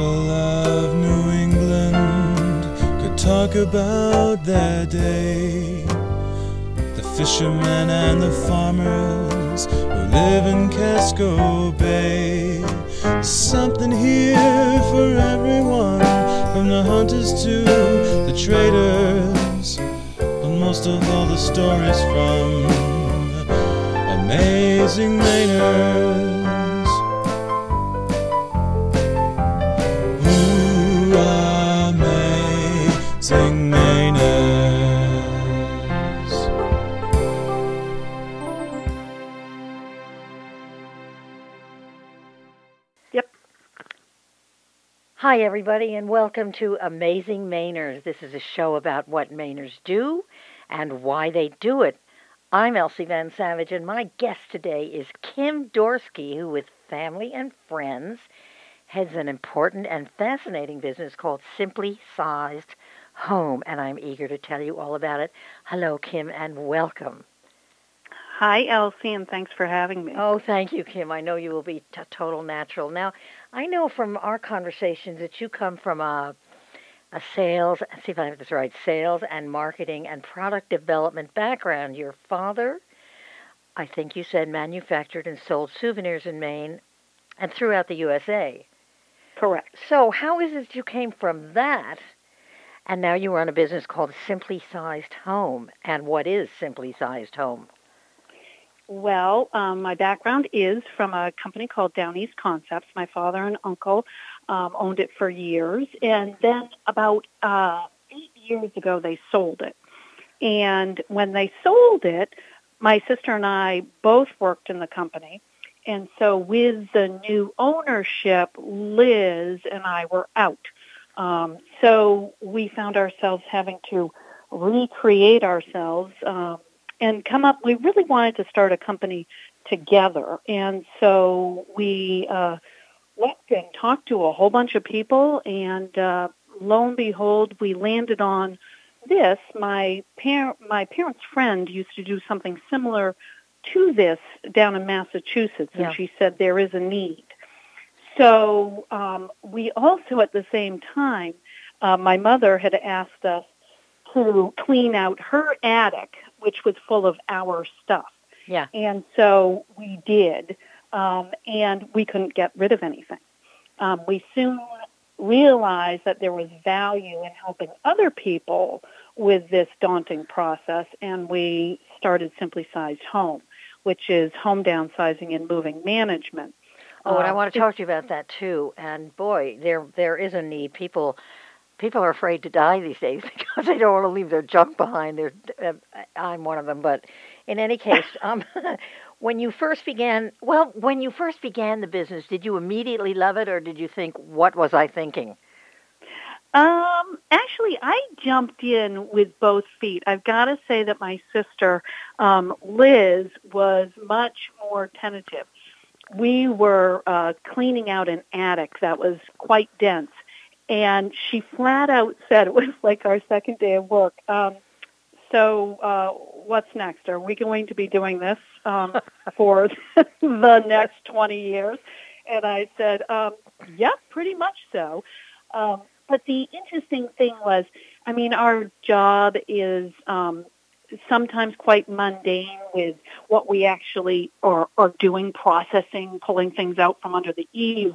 people of New England could talk about their day. The fishermen and the farmers who live in Casco Bay. Something here for everyone, from the hunters to the traders. But most of all, the stories from amazing Mainers. Hi, everybody, and welcome to Amazing Mainers. This is a show about what Mainers do and why they do it. I'm Elsie Van Savage, and my guest today is Kim Dorsky, who, with family and friends, heads an important and fascinating business called Simply Sized Home, and I'm eager to tell you all about it. Hello, Kim, and welcome. Hi, Elsie, and thanks for having me. Oh, thank you, Kim. I know you will be a total natural. Now, I know from our conversations that you come from a, a sales, see if I have this right, sales and marketing and product development background. Your father, I think you said, manufactured and sold souvenirs in Maine and throughout the USA. Correct. So, how is it you came from that and now you run a business called Simply Sized Home? And what is Simply Sized Home? Well, um, my background is from a company called Down East Concepts. My father and uncle um, owned it for years, and then about uh, eight years ago, they sold it. And when they sold it, my sister and I both worked in the company. And so with the new ownership, Liz and I were out. Um, so we found ourselves having to recreate ourselves um, and come up. We really wanted to start a company together, and so we uh, looked and talked to a whole bunch of people, and uh, lo and behold, we landed on this. My par- my parents' friend used to do something similar to this down in Massachusetts, and Yeah. she said there is a need. So um, we also, at the same time, uh, my mother had asked us to clean out her attic, which was full of our stuff. Yeah. And so we did, um, and we couldn't get rid of anything. Um, we soon realized that there was value in helping other people with this daunting process, and we started Simply Sized Home, which is home downsizing and moving management. Oh, and I Uh, want to talk to you about that too. And boy, there there is a need. People people are afraid to die these days because they don't want to leave their junk behind. There's, uh, I'm one of them. But in any case, um, when you first began, well, when you first began the business, did you immediately love it, or did you think, "What was I thinking"? Um, actually, I jumped in with both feet. I've got to say that my sister, um, Liz, was much more tentative. We were uh, cleaning out an attic that was quite dense, and she flat out said it was like our second day of work. Um, so, uh, what's next? Are we going to be doing this um, for the next 20 years? And I said, um, yeah, pretty much so. Um, but the interesting thing was, I mean, our job is um, sometimes quite mundane with what we actually are, are doing, processing, pulling things out from under the eaves,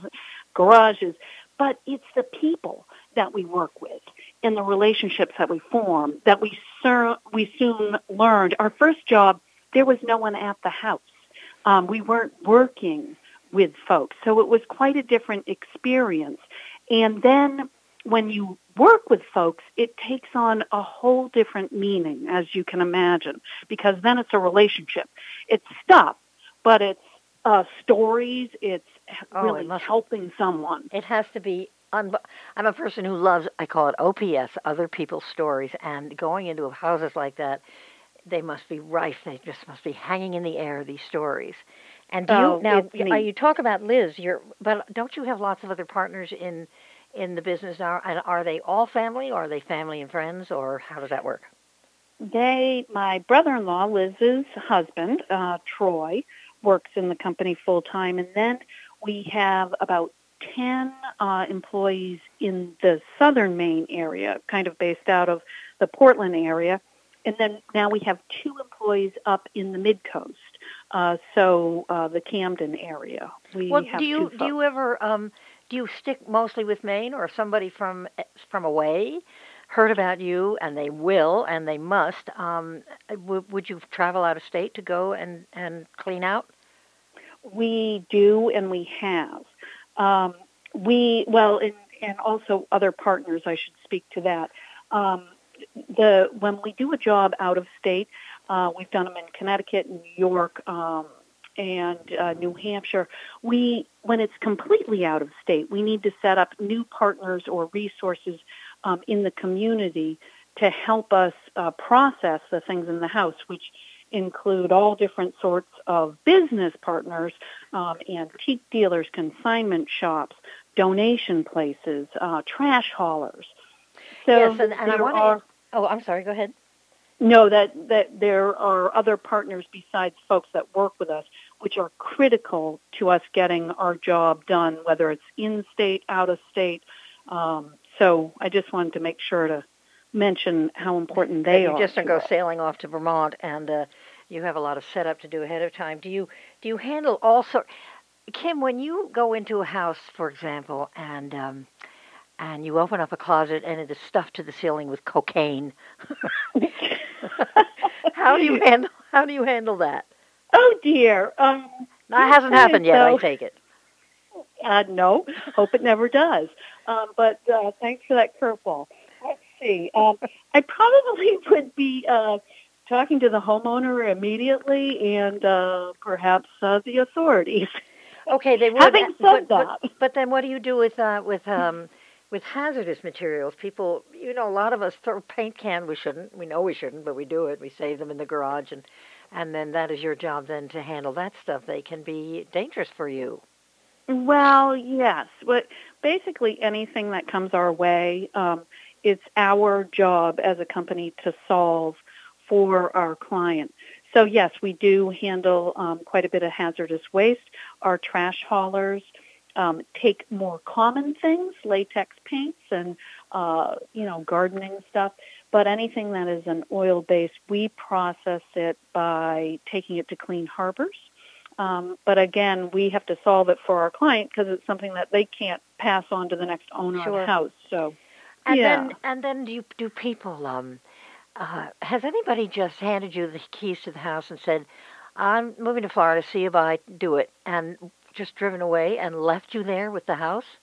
garages. But it's the people that we work with and the relationships that we form that we, ser- we soon learned. Our first job, there was no one at the house. Um, we weren't working with folks. So it was quite a different experience. And then when you work with folks, it takes on a whole different meaning, as you can imagine, because then it's a relationship. It's stuff, but it's uh, stories. It's it really must- helping someone. It has to be. Un- I'm a person who loves. I call it OPS, other people's stories, and going into houses like that, they must be rife. They just must be hanging in the air. These stories. And do Oh, you now? it's y- neat. uh, you talk about Liz. You're, but don't you have lots of other partners in in the business now? And are they all family, or are they family and friends, or how does that work? They, my brother-in-law, Liz's husband, uh, Troy, works in the company full time, and then we have about 10 uh, employees in the southern Maine area, kind of based out of the Portland area. And then now we have two employees up in the mid coast, uh, so uh, the Camden area. We well, do you do you ever um, do you stick mostly with Maine, or somebody from from away heard about you and they will and they must? Um, w- would you travel out of state to go and and clean out? We do, and we have. Um, we well, and, and also other partners. I should speak to that. Um, the when we do a job out of state, uh, we've done them in Connecticut, New York, um, and uh, New Hampshire. We when it's completely out of state, we need to set up new partners or resources um, in the community to help us uh, process the things in the house, which include all different sorts of business partners, um, antique dealers, consignment shops, donation places, uh, trash haulers. So yes, and, and I want are, to. Oh, I'm sorry. Go ahead. No, that that there are other partners besides folks that work with us, which are critical to us getting our job done, whether it's in state, out of state. Um, so I just wanted to make sure to mention how important they you are. just don't go us. sailing off to Vermont, and uh, you have a lot of setup to do ahead of time. Do you do you handle all sort? Kim, when you go into a house, for example, and um, and you open up a closet and it is stuffed to the ceiling with cocaine, how do you handle how do you handle that? Oh dear. Um, That hasn't happened yet, I so- take it. uh, no, hope it never does. Um, but uh, thanks for that curveball. Let's see. Um, I probably would be uh, talking to the homeowner immediately and uh, perhaps uh, the authorities. Okay, they would. Having but, said but, that, but then what do you do with uh, with um, with hazardous materials? People, you know, a lot of us throw paint can. We shouldn't. We know we shouldn't, but we do it. We save them in the garage, and and then that is your job then to handle that stuff. They can be dangerous for you. Well, yes. But basically, anything that comes our way, um, it's our job as a company to solve for our client. So yes, we do handle um, quite a bit of hazardous waste. Our trash haulers um, take more common things, latex paints and uh, you know gardening stuff. But anything that is an oil base, we process it by taking it to Clean Harbors. Um, but again, we have to solve it for our client because it's something that they can't pass on to the next owner of the house. So, And yeah. then and then do you do people um uh has anybody just handed you the keys to the house and said, I'm moving to Florida, see if I do it and just driven away and left you there with the house?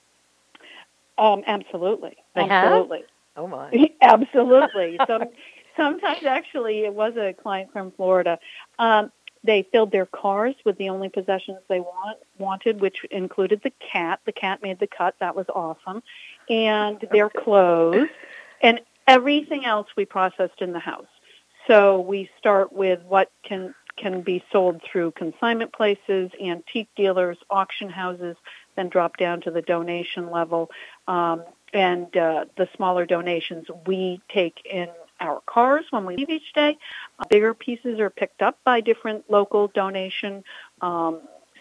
um, absolutely, They have? absolutely, Oh my. absolutely. Some, sometimes, actually, it was a client from Florida. Um, they filled their cars with the only possessions they want wanted, which included the cat. The cat made the cut. That was awesome, and their clothes, and everything else we processed in the house. So we start with what can can be sold through consignment places, antique dealers, auction houses, then drop down to the donation level. Um, and uh, the smaller donations we take in our cars when we leave each day. Uh, bigger pieces are picked up by different local donation um,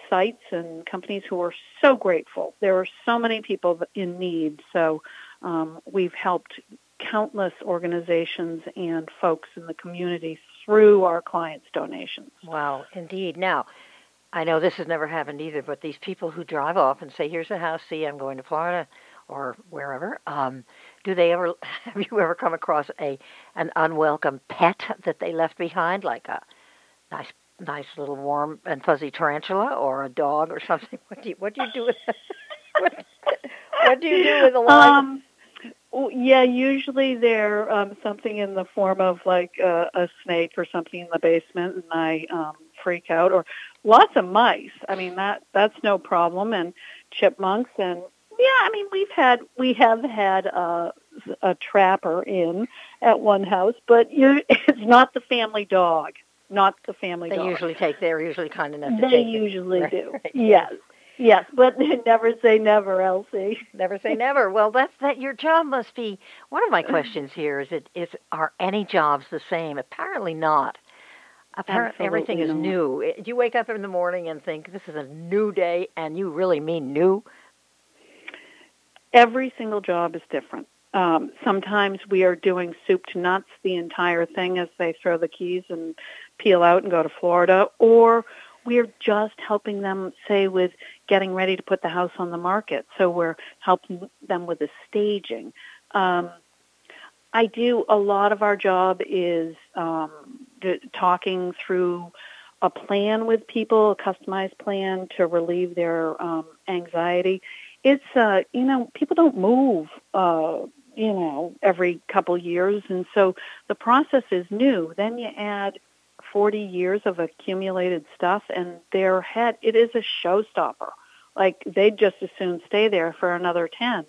sites and companies who are so grateful. There are so many people in need, so um, we've helped countless organizations and folks in the community through our clients' donations. Wow, indeed. Now, I know this has never happened either, but these people who drive off and say, "Here's a house. See, I'm going to Florida or wherever." Um, do they ever? Have you ever come across a an unwelcome pet that they left behind, like a nice, nice little warm and fuzzy tarantula or a dog or something? What do you What do you do with what, what do you do with a live? Um, yeah, usually they're um, something in the form of like uh, a snake or something in the basement, and I um, freak out. Or lots of mice. I mean that that's no problem, and chipmunks, and yeah, I mean we've had we have had uh, a trapper in at one house, but you, it's not the family dog. Not the family they dog. usually take. They're usually kind enough to They take. it. usually Right, do. right. Yes, yes, but never say never, Elsie. Never say never. Well, that's that. Your job must be. One of my questions here is: it is are any jobs the same? Apparently not. Apparently, everything is not. new. Eh, Do you wake up in the morning and think this is a new day, and you really mean new? every single job is different. Um, sometimes we are doing soup to nuts, the entire thing as they throw the keys and peel out and go to Florida, or we're just helping them, say, with getting ready to put the house on the market. So we're helping them with the staging. Um, I do a lot of our job is um, talking through a plan with people, a customized plan to relieve their um, anxiety. It's uh, you know people don't move uh, you know every couple years, and so the process is new. Then you add 40 years of accumulated stuff, and their head it is a showstopper. Like they'd just as soon stay there for another 10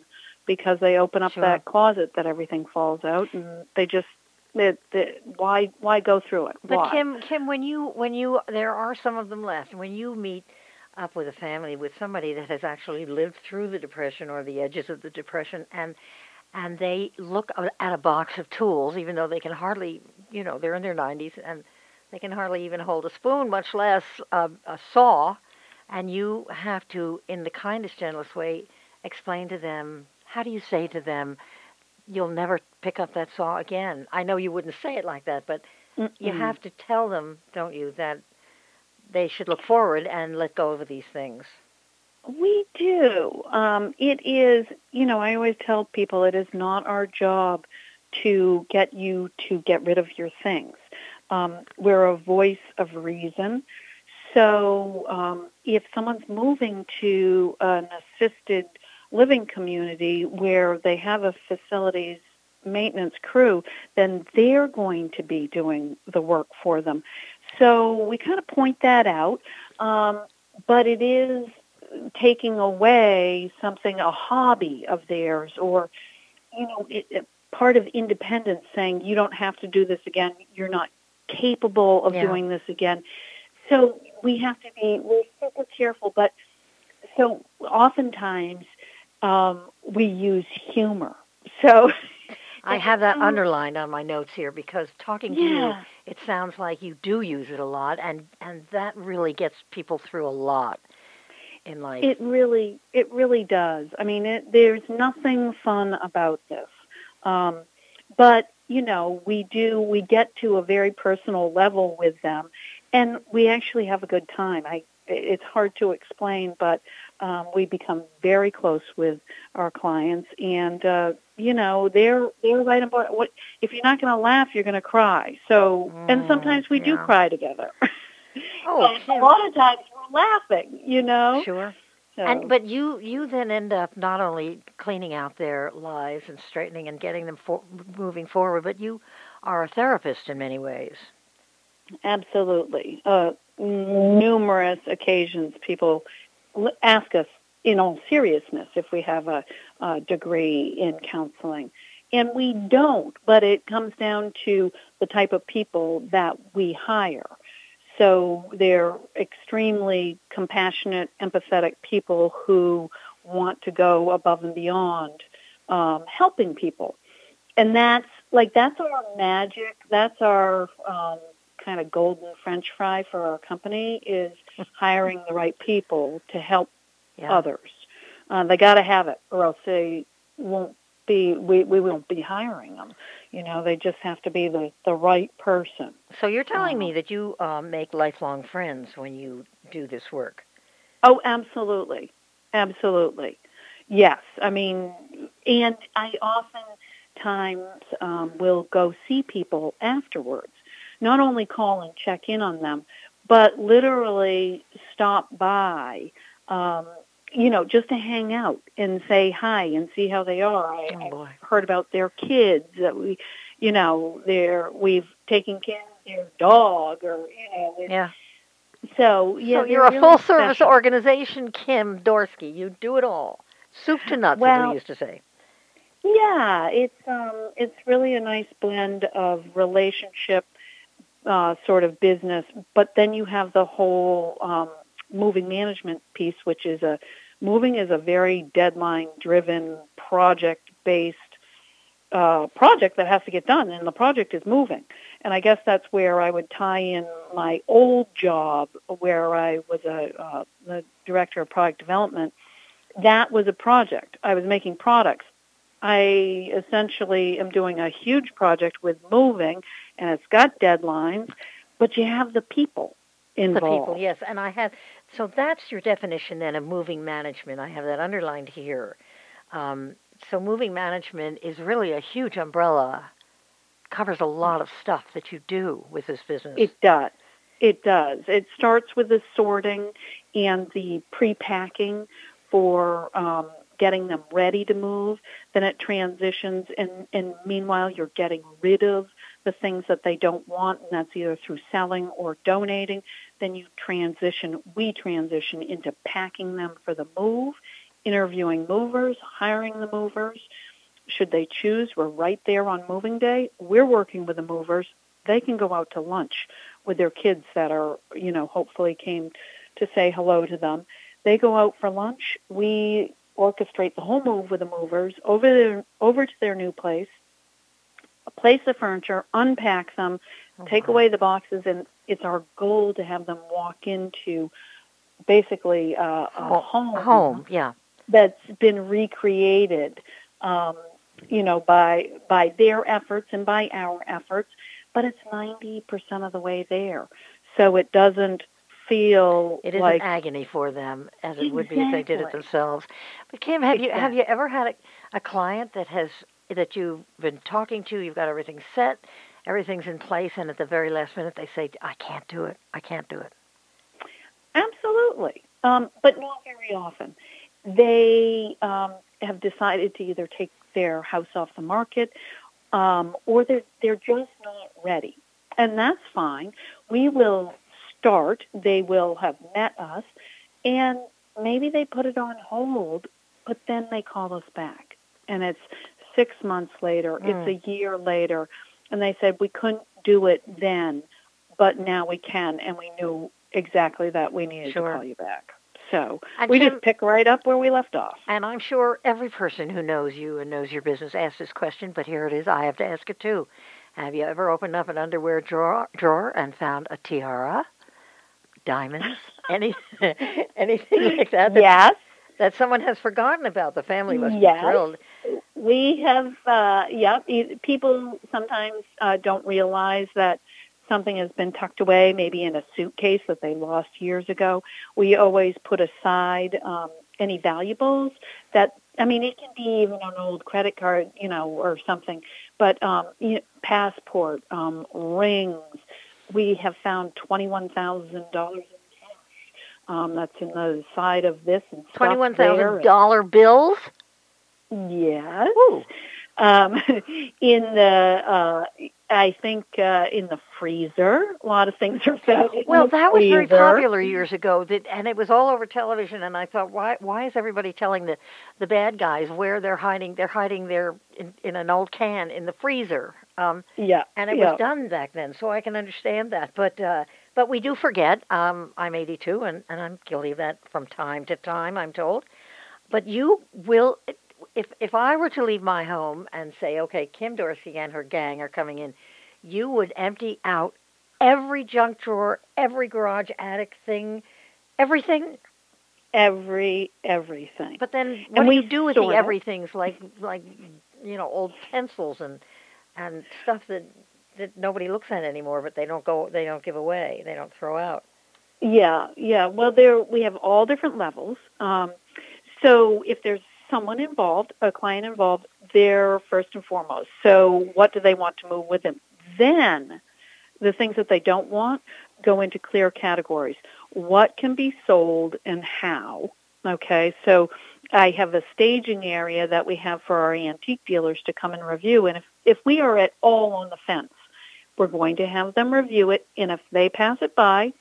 because they open up sure. that closet that everything falls out, and they just it, why why go through it? But why? Kim, Kim, when you when you there are some of them left. When you meet up with a family with somebody that has actually lived through the depression or the edges of the depression, and and they look at a box of tools, even though they can hardly, you know, they're in their 90s and they can hardly even hold a spoon, much less a, a saw, and you have to, in the kindest, gentlest way, explain to them. How do you say to them? you'll never pick up that saw again. I know you wouldn't say it like that, but Mm-mm. you have to tell them, don't you, that they should look forward and let go of these things. We do. Um, it is, you know, I always tell people it is not our job to get you to get rid of your things. Um, we're a voice of reason. So um, if someone's moving to an assisted living community where they have a facilities maintenance crew, then they're going to be doing the work for them. So we kind of point that out, um, but it is taking away something, a hobby of theirs, or you know, it, it, part of independence, saying you don't have to do this again. You're not capable of yeah. doing this again. So we have to be we're super careful, but so oftentimes um, we use humor. So I have that underlined on my notes here because talking to yeah. you, it sounds like you do use it a lot, and and that really gets people through a lot in life. It really, it really does. I mean, it, there's nothing fun about this, um, but you know, we do. We get to a very personal level with them, and we actually have a good time. I it's hard to explain, but um, we become very close with our clients, and uh, you know they're they're right about what if you're not going to laugh, you're going to cry. So, mm, and sometimes we yeah. do cry together. Oh, a lot of times we're laughing, you know. Sure. So, And but you you then end up not only cleaning out their lives and straightening and getting them for, moving forward, but you are a therapist in many ways. Absolutely, uh, numerous occasions people ask us in all seriousness if we have a, a degree in counseling. And we don't, but it comes down to the type of people that we hire. So they're extremely compassionate, empathetic people who want to go above and beyond um, helping people. And that's like that's our magic. That's our um, kind of golden French fry for our company is hiring the right people to help Yeah. others. Uh, they got to have it, or else they won't be. We we won't be hiring them. You know, they just have to be the the right person. So you're telling me Uh-huh. that you um, make lifelong friends when you do this work. Oh, absolutely, absolutely. Yes, I mean, and I oftentimes um, will go see people afterwards. Not only call and check in on them, but literally stop by. Um, you know, just to hang out and say hi and see how they are. I, Oh boy. I've heard about their kids that we, you know, they're we've taken care of their dog or you know. Yeah. So yeah, so you're a really full service special. organization, Kim Dorsky. You do it all. Soup to nuts, as we used to say. Yeah, it's um, it's really a nice blend of relationship, uh, sort of business, but then you have the whole um, moving management piece, which is a moving is a very deadline-driven, project-based uh, project that has to get done, and the project is moving. And I guess that's where I would tie in my old job, where I was a uh, the director of product development. that was a project. I was making products. I essentially am doing a huge project with moving, and it's got deadlines, but you have the people involved. The people, yes. And I have, so that's your definition then of moving management. I have that underlined here. Um, so moving management is really a huge umbrella, covers a lot of stuff that you do with this business. It does. It does. It starts with the sorting and the pre-packing for um, getting them ready to move. Then it transitions, and, and meanwhile you're getting rid of the things that they don't want, and that's either through selling or donating. Then you transition, we transition into packing them for the move, interviewing movers, hiring the movers. Should they choose, we're right there on moving day. We're working with the movers. They can go out to lunch with their kids that are, you know, hopefully came to say hello to them. They go out for lunch. We orchestrate the whole move with the movers over their, over to their new place, place the furniture, unpack them, oh, take wow. away the boxes, and it's our goal to have them walk into basically uh, a home. Home, yeah. That's been recreated, um, you know, by by their efforts and by our efforts, but it's ninety percent of the way there. So it doesn't feel it is like agony for them as it exactly. would be if they did it themselves. But Kim, have exactly. you have you ever had a, a client that has that you've been talking to, you've got everything set, everything's in place, and at the very last minute they say, I can't do it, I can't do it. Absolutely, um, but not very often. They um, have decided to either take their house off the market um, or they're, they're just not ready. And that's fine. We will start. They will have met us, and maybe they put it on hold, but then they call us back. And it's six months later, mm. it's a year later, and they said we couldn't do it then, but now we can, and we knew exactly that we needed sure. to call you back. So and we Kim, just pick right up where we left off. And I'm sure every person who knows you and knows your business asks this question, but here it is. I have to ask it too. Have you ever opened up an underwear drawer, drawer and found a tiara, diamonds, any anything like that? Yes that someone has forgotten about. The family must yes. be thrilled. We have, uh, yeah, people sometimes uh, don't realize that something has been tucked away, maybe in a suitcase that they lost years ago. We always put aside um, any valuables that, I mean, it can be even an old credit card, you know, or something, but um, you know, passport, um, rings. We have found $21,000 um, that's in the side of this and twenty-one thousand dollar bills. Yes. Um, in the, uh, I think uh, in the freezer, a lot of things are found. In well, that was very popular years ago, that, and it was all over television. And I thought, why, why is everybody telling the, the bad guys where they're hiding? They're hiding their in, in an old can in the freezer. Um, yeah. And it yeah. was done back then, so I can understand that. But uh, but we do forget. Um, I'm 82, and, and I'm guilty of that from time to time, I'm told. But you will, if, if I were to leave my home and say, okay, Kim Dorsky and her gang are coming in, you would empty out every junk drawer, every garage attic thing, everything. Every everything. But then, what and do you do with the everything's like like you know old pencils and and stuff that that nobody looks at anymore, but they don't go, they don't give away, they don't throw out. Yeah, yeah. Well, there we have all different levels. Um, so if there's someone involved, a client involved, they're first and foremost. So what do they want to move with them? Then the things that they don't want go into clear categories. What can be sold and how? Okay, so I have a staging area that we have for our antique dealers to come and review. And if, if we are at all on the fence, we're going to have them review it, and if they pass it by,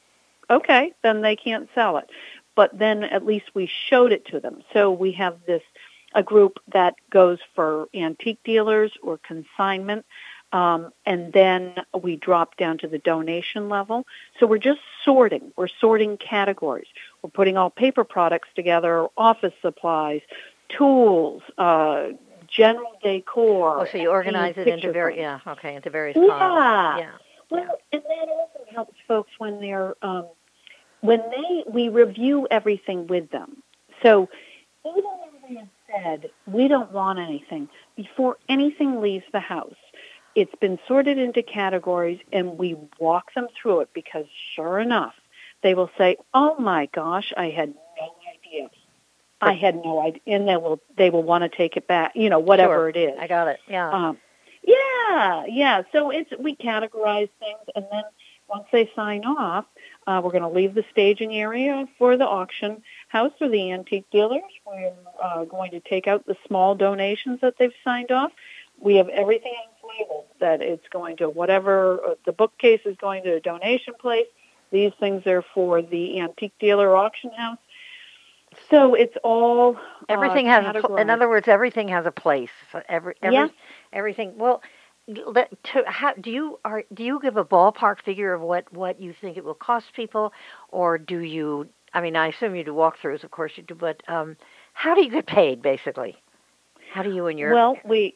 okay, then they can't sell it. But then at least we showed it to them. So we have this a group that goes for antique dealers or consignment, um, and then we drop down to the donation level. So we're just sorting. We're sorting categories. We're putting all paper products together, office supplies, tools, uh, general decor. Oh, so you organize it into very yeah, okay, into various yeah. piles. Yeah. Well, and that also helps folks when they're um, when they we review everything with them. So even though they have said we don't want anything, before anything leaves the house, it's been sorted into categories and we walk them through it because sure enough, they will say, oh my gosh, I had no idea. I had no idea. And they will, they will want to take it back, you know, whatever Sure. it is. I got it. Yeah. Um, yeah, yeah. So it's we categorize things, and then once they sign off, uh, we're going to leave the staging area for the auction house or the antique dealers. We're uh, going to take out the small donations that they've signed off. We have everything labeled that it's going to whatever uh, the bookcase is going to a donation place. These things are for the antique dealer auction house. So it's all everything uh, has a pl- in other words everything has a place So every, every Yes. everything well to, how, do you are do you give a ballpark figure of what what you think it will cost people or do you i mean i assume you do walkthroughs of course you do but um how do you get paid basically how do you and your Well, we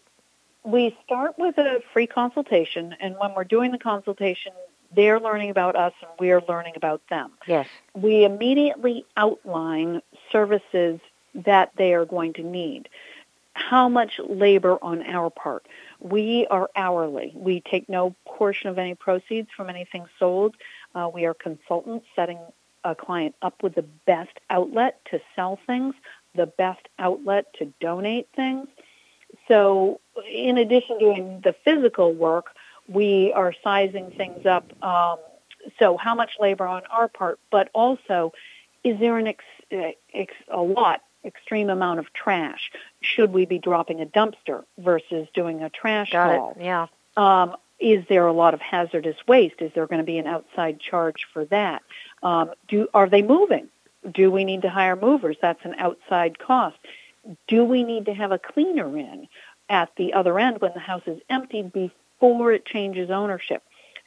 we start with a free consultation, and when we're doing the consultation, they're learning about us, and we're learning about them. yes We immediately outline services that they are going to need. How much labor on our part? We are hourly. We take no portion of any proceeds from anything sold. Uh, we are consultants setting a client up with the best outlet to sell things, the best outlet to donate things. So in addition to doing the physical work, we are sizing things up. Um, so how much labor on our part, but also is there an ex, ex, a lot, extreme amount of trash? Should we be dropping a dumpster versus doing a trash got haul? it yeah Um, is there a lot of hazardous waste? Is there going to be an outside charge for that? Um, do are they moving? Do we need to hire movers? That's an outside cost. Do we need to have a cleaner in at the other end when the house is emptied before it changes ownership?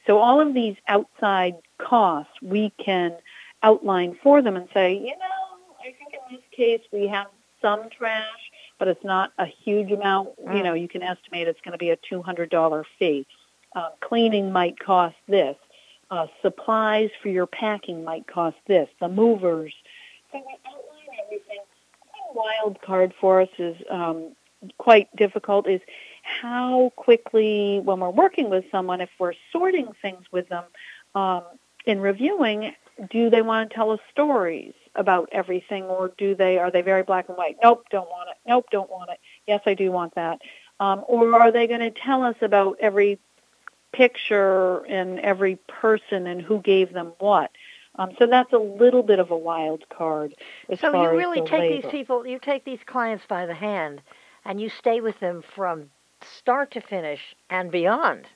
So all of these outside costs we can outline for them and say, you know, I think in this case we have some trash, but it's not a huge amount. You Mm. know, you can estimate it's going to be a $200 fee. Uh, cleaning might cost this. Uh, supplies for your packing might cost this. The movers. So we outline everything. One wild card for us is um, quite difficult is how quickly, when we're working with someone, if we're sorting things with them um, in reviewing, do they want to tell us stories about everything, or do they are they very black and white? Nope, don't want it. Nope, don't want it. Yes, I do want that. Um, or are they going to tell us about every picture and every person and who gave them what? Um, so that's a little bit of a wild card so you really the take labor. these people you take these clients by the hand and you stay with them from start to finish and beyond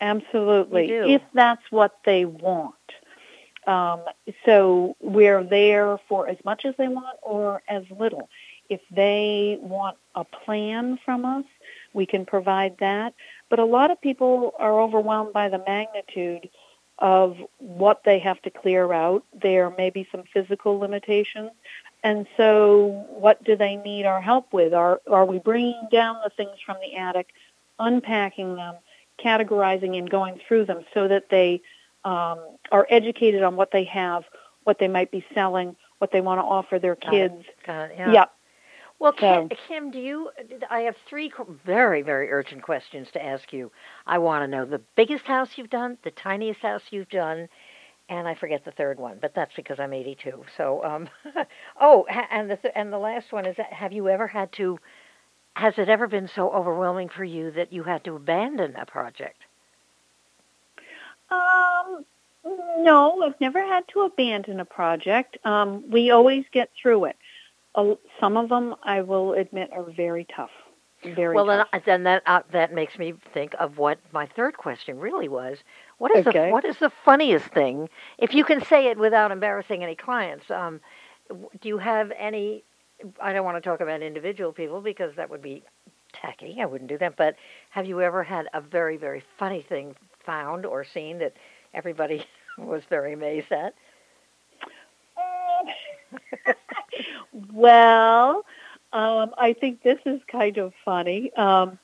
Absolutely, if that's what they want. Um, so we're there for as much as they want or as little. If they want a plan from us, we can provide that. But a lot of people are overwhelmed by the magnitude of what they have to clear out. There may be some physical limitations. And so what do they need our help with? Are, are we bringing down the things from the attic, unpacking them, categorizing and going through them so that they um, are educated on what they have, what they might be selling, what they want to offer their Got it. kids. Got it, yeah. Yep. Well, Kim, So- Kim, do you? I have three very, very urgent questions to ask you. I want to know the biggest house you've done, the tiniest house you've done, and I forget the third one, but that's because I'm 82. So, um, oh, and the th- and the last one is that have you ever had to? Has it ever been so overwhelming for you that you had to abandon a project? Um, no, I've never had to abandon a project. Um, we always get through it. Some of them, I will admit, are very tough. Very well, then, tough. then that uh, that makes me think of what my third question really was. What is Okay. the what is the funniest thing? If you can say it without embarrassing any clients, um, do you have any? I don't want to talk about individual people because that would be tacky. I wouldn't do that. But have you ever had a very very funny thing found or seen that everybody was very amazed at? well, um, I think this is kind of funny. Um,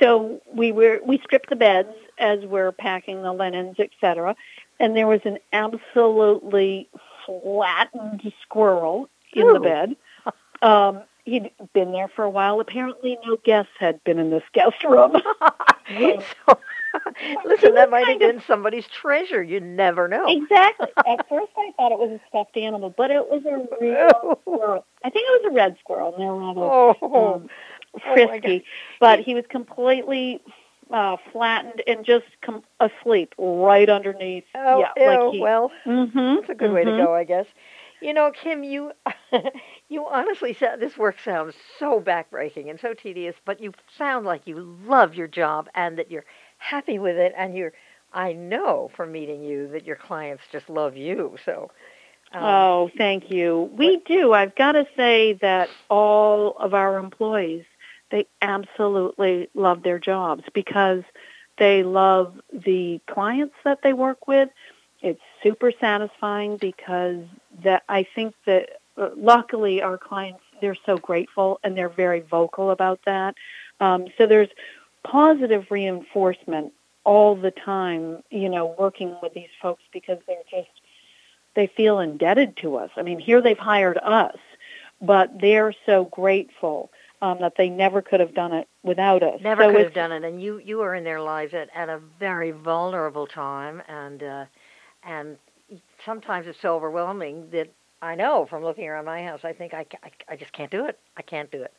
so we were we stripped the beds as we're packing the linens, etc. And there was an absolutely flattened squirrel in the bed. Um, he'd been there for a while. Apparently, no guests had been in this guest room. so, listen, that might have been somebody's treasure. You never know. Exactly. At first, I thought it was a stuffed animal, but it was a real squirrel. I think it was a red squirrel, and they're rather Oh, um, Oh, frisky. but he was completely uh, flattened and just com- asleep right underneath. oh, yeah, ew, like he, well, mm-hmm, that's a good way to mhm. go, I guess. You know, Kim, you you honestly sound this work sounds so backbreaking and so tedious, but you sound like you love your job and that you're happy with it, and you're. I know from meeting you that your clients just love you. So, um, Oh, thank you. We do. I've got to say that all of our employees, they absolutely love their jobs because they love the clients that they work with. It's super satisfying because that I think that uh, luckily our clients they're so grateful and they're very vocal about that. Um, so there's positive reinforcement all the time, you know, working with these folks because they're just they feel indebted to us. I mean, here they've hired us, but they're so grateful um, that they never could have done it without us. never so could have done it, and you you are in their lives at, at a very vulnerable time, and uh, and sometimes it's so overwhelming that I know from looking around my house, I think I, I, I just can't do it. I can't do it.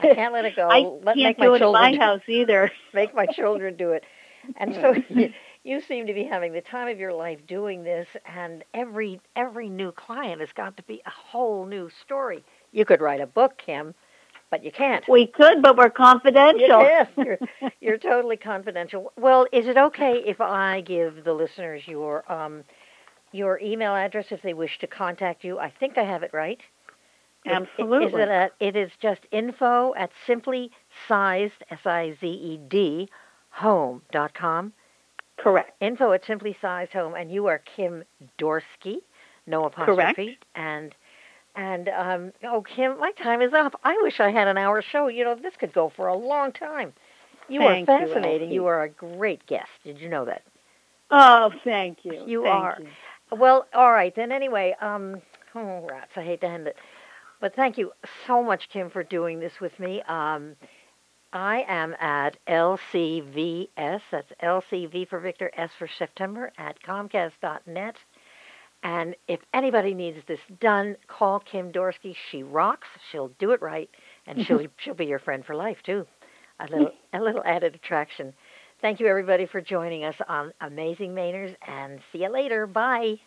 I can't let it go. I let, can't make do my it in my house either. make my children do it. And so you, you seem to be having the time of your life doing this, and every every new client has got to be a whole new story. You could write a book, Kim, but you can't. We could, but we're confidential. Yes, you're, you're totally confidential. Well, is it okay if I give the listeners your um, your email address if they wish to contact you? I think I have it right. Absolutely. Is it, at, it is just info at simply sized, S I Z E D, home dot com. Correct. Info at simply sized home, and you are Kim Dorsky, no apostrophe. Correct. And and um, oh, Kim, my time is up. I wish I had an hour show. You know, this could go for a long time. You Thank are fascinating. Elsie. You are a great guest. Did you know that? Oh, thank you. You Thank are. you. Well, all right then. Anyway, um, oh rats, I hate to end it, but thank you so much, Kim, for doing this with me. Um, I am at LCVS. That's LCV for Victor, S for September at Comcast.net. And if anybody needs this done, call Kim Dorsky. She rocks. She'll do it right, and she'll she'll be your friend for life too. A little a little added attraction. Thank you everybody for joining us on Amazing Mainers, and see you later. Bye.